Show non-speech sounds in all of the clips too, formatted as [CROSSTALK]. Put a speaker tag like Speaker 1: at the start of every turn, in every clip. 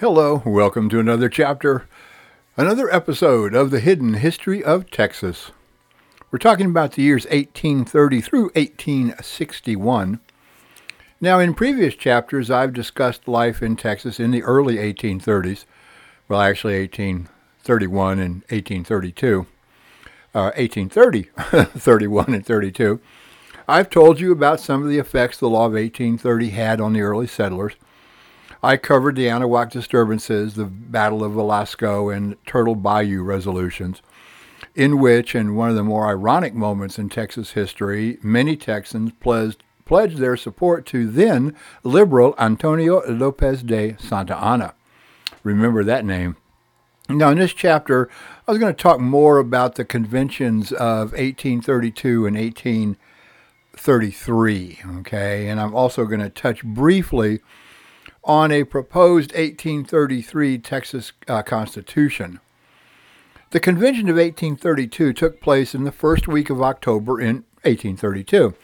Speaker 1: Hello, welcome to another chapter, another episode of the Hidden History of Texas. We're talking about the years 1830 through 1861. Now, in previous chapters, I've discussed life in Texas in the early 1830s. Well, actually, 1831 and 1832. Uh, 1830, [LAUGHS] 31 and 32. I've told you about some of the effects the Law of 1830 had on the early settlers. I covered the Anahuac disturbances, the Battle of Velasco, and Turtle Bayou resolutions, in which, in one of the more ironic moments in Texas history, many Texans pledged, pledged their support to then liberal Antonio Lopez de Santa Anna. Remember that name. Now, in this chapter, I was going to talk more about the conventions of 1832 and 1833, okay? And I'm also going to touch briefly on a proposed 1833 Texas uh, Constitution. The Convention of 1832 took place in the first week of October in 1832.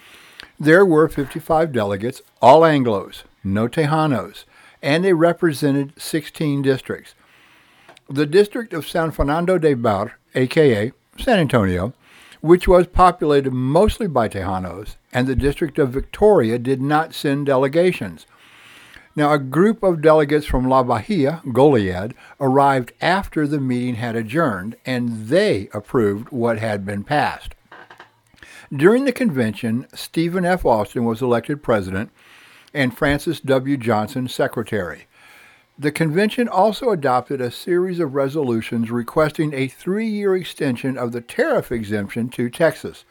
Speaker 1: There were 55 delegates, all Anglos, no Tejanos, and they represented 16 districts. The district of San Fernando de Béxar, aka San Antonio, which was populated mostly by Tejanos, and the district of Victoria did not send delegations. Now, a group of delegates from La Bahia, Goliad, arrived after the meeting had adjourned, and they approved what had been passed. During the convention, Stephen F. Austin was elected president and Francis W. Johnson secretary. The convention also adopted a series of resolutions requesting a three year extension of the tariff exemption to Texas.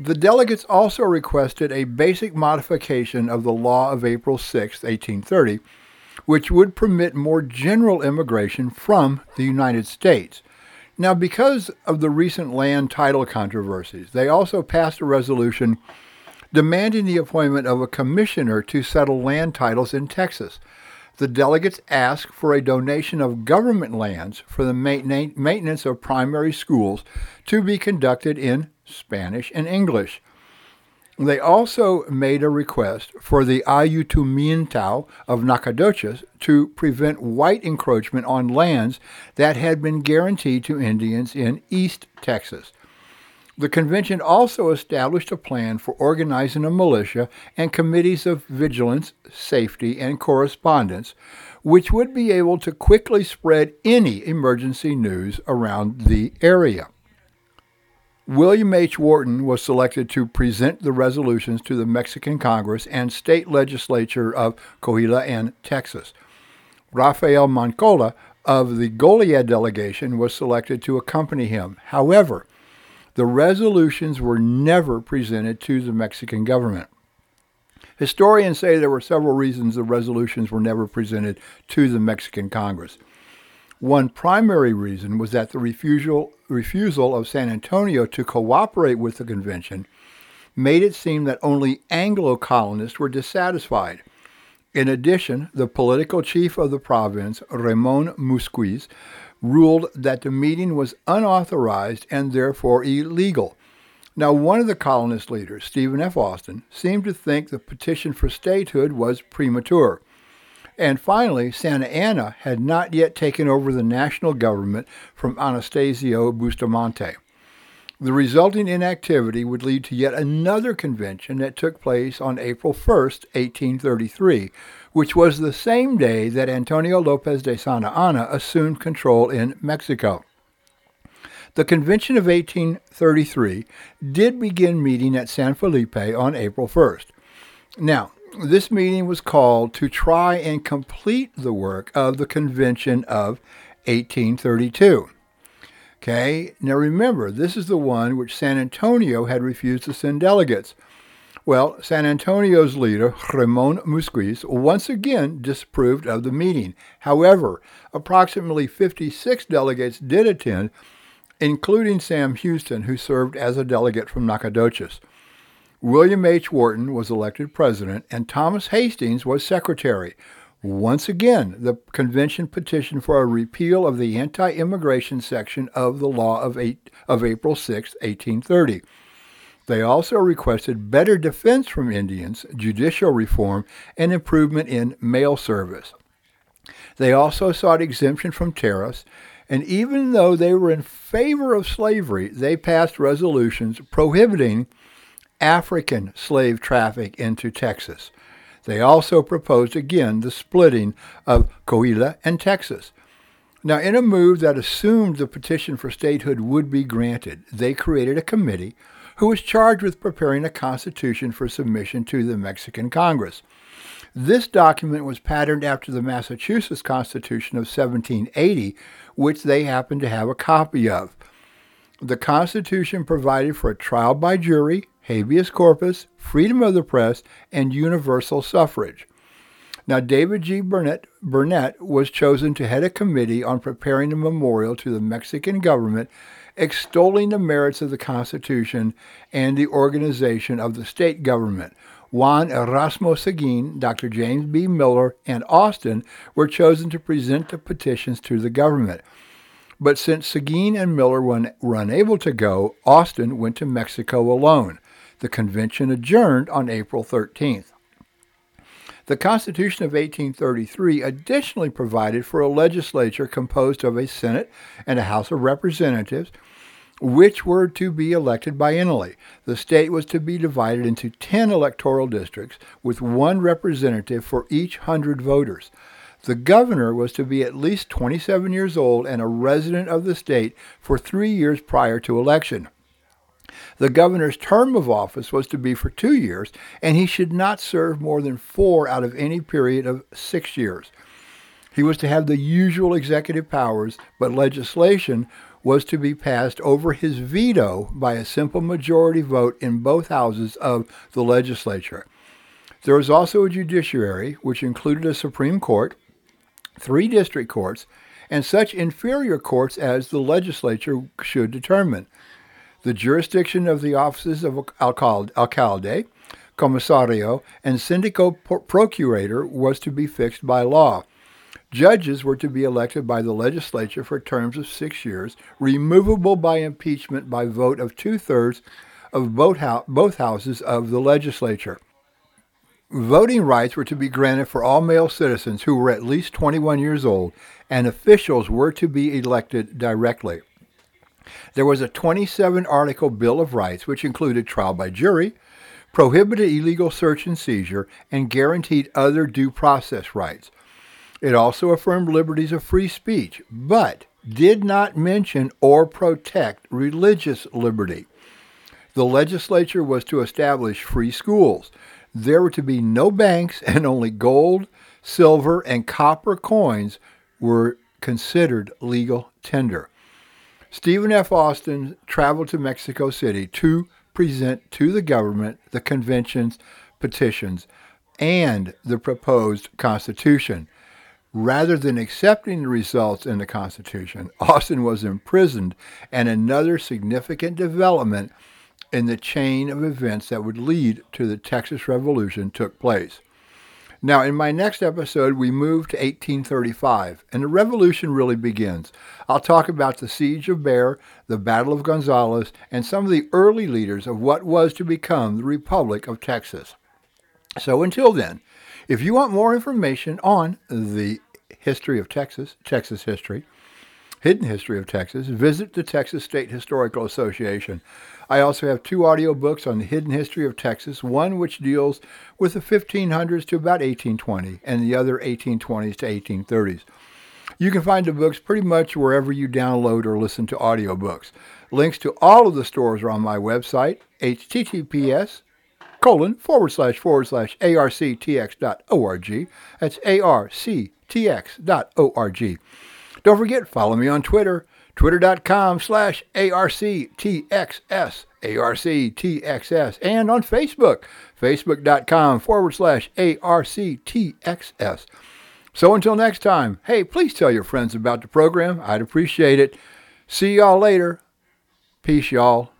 Speaker 1: The delegates also requested a basic modification of the law of April 6, 1830, which would permit more general immigration from the United States. Now, because of the recent land title controversies, they also passed a resolution demanding the appointment of a commissioner to settle land titles in Texas. The delegates asked for a donation of government lands for the maintenance of primary schools to be conducted in Spanish, and English. They also made a request for the Ayuntamiento of Nacogdoches to prevent white encroachment on lands that had been guaranteed to Indians in East Texas. The convention also established a plan for organizing a militia and committees of vigilance, safety, and correspondence, which would be able to quickly spread any emergency news around the area. William H. Wharton was selected to present the resolutions to the Mexican Congress and state legislature of Coahuila and Texas. Rafael Manchola of the Goliad delegation was selected to accompany him. However, the resolutions were never presented to the Mexican government. Historians say there were several reasons the resolutions were never presented to the Mexican Congress. One primary reason was that the refusal, refusal of San Antonio to cooperate with the convention made it seem that only Anglo colonists were dissatisfied. In addition, the political chief of the province, Ramon Musquiz, ruled that the meeting was unauthorized and therefore illegal. Now, one of the colonist leaders, Stephen F. Austin, seemed to think the petition for statehood was premature. And finally, Santa Anna had not yet taken over the national government from Anastasio Bustamante. The resulting inactivity would lead to yet another convention that took place on April 1, 1833, which was the same day that Antonio Lopez de Santa Anna assumed control in Mexico. The Convention of 1833 did begin meeting at San Felipe on April 1st. Now, this meeting was called to try and complete the work of the Convention of 1832. Okay, now remember, this is the one which San Antonio had refused to send delegates. Well, San Antonio's leader, Ramon Musquiz, once again disapproved of the meeting. However, approximately 56 delegates did attend, including Sam Houston, who served as a delegate from Nacogdoches. William H. Wharton was elected president, and Thomas Hastings was secretary. Once again, the convention petitioned for a repeal of the anti immigration section of the law of, eight, of April 6, 1830. They also requested better defense from Indians, judicial reform, and improvement in mail service. They also sought exemption from tariffs, and even though they were in favor of slavery, they passed resolutions prohibiting African slave traffic into Texas. They also proposed again the splitting of Coahuila and Texas. Now, in a move that assumed the petition for statehood would be granted, they created a committee who was charged with preparing a constitution for submission to the Mexican Congress. This document was patterned after the Massachusetts Constitution of 1780, which they happened to have a copy of. The Constitution provided for a trial by jury, habeas corpus, freedom of the press, and universal suffrage. Now, David G. Burnet, Burnet was chosen to head a committee on preparing a memorial to the Mexican government extolling the merits of the Constitution and the organization of the state government. Juan Erasmo Seguin, Dr. James B. Miller, and Austin were chosen to present the petitions to the government. But since Seguin and Miller were unable to go, Austin went to Mexico alone. The convention adjourned on April 13th. The Constitution of 1833 additionally provided for a legislature composed of a Senate and a House of Representatives, which were to be elected biennially. The state was to be divided into 10 electoral districts with one representative for each 100 voters. The governor was to be at least 27 years old and a resident of the state for three years prior to election. The governor's term of office was to be for two years, and he should not serve more than four out of any period of six years. He was to have the usual executive powers, but legislation was to be passed over his veto by a simple majority vote in both houses of the legislature. There was also a judiciary, which included a Supreme Court, three district courts, and such inferior courts as the legislature should determine. The jurisdiction of the offices of alcalde, comisario, and síndico procurator was to be fixed by law. Judges were to be elected by the legislature for terms of six years, removable by impeachment by vote of two thirds of both, both houses of the legislature. Voting rights were to be granted for all male citizens who were at least 21 years old, and officials were to be elected directly. There was a 27 article Bill of Rights, which included trial by jury, prohibited illegal search and seizure, and guaranteed other due process rights. It also affirmed liberties of free speech, but did not mention or protect religious liberty. The legislature was to establish free schools. There were to be no banks, and only gold, silver, and copper coins were considered legal tender. Stephen F. Austin traveled to Mexico City to present to the government the convention's petitions and the proposed Constitution. Rather than accepting the results in the Constitution, Austin was imprisoned, and another significant development in the chain of events that would lead to the Texas Revolution took place. Now, in my next episode, we move to 1835, and the revolution really begins. I'll talk about the Siege of Béxar, the Battle of Gonzales, and some of the early leaders of what was to become the Republic of Texas. So until then, if you want more information on the history of Texas, Texas history, hidden history of Texas, visit the Texas State Historical Association. I also have two audio books on the hidden history of Texas, one which deals with the 1500s to about 1820, and the other 1820s to 1830s. You can find the books pretty much wherever you download or listen to audiobooks. Links to all of the stores are on my website, https colon forward slash forward slash arctx.org. That's arctx.org. Don't forget, follow me on Twitter twitter.com slash ARCTXS, ARCTXS, and on Facebook, facebook.com forward slash ARCTXS. So until next time, hey, please tell your friends about the program. I'd appreciate it. See y'all later. Peace, y'all.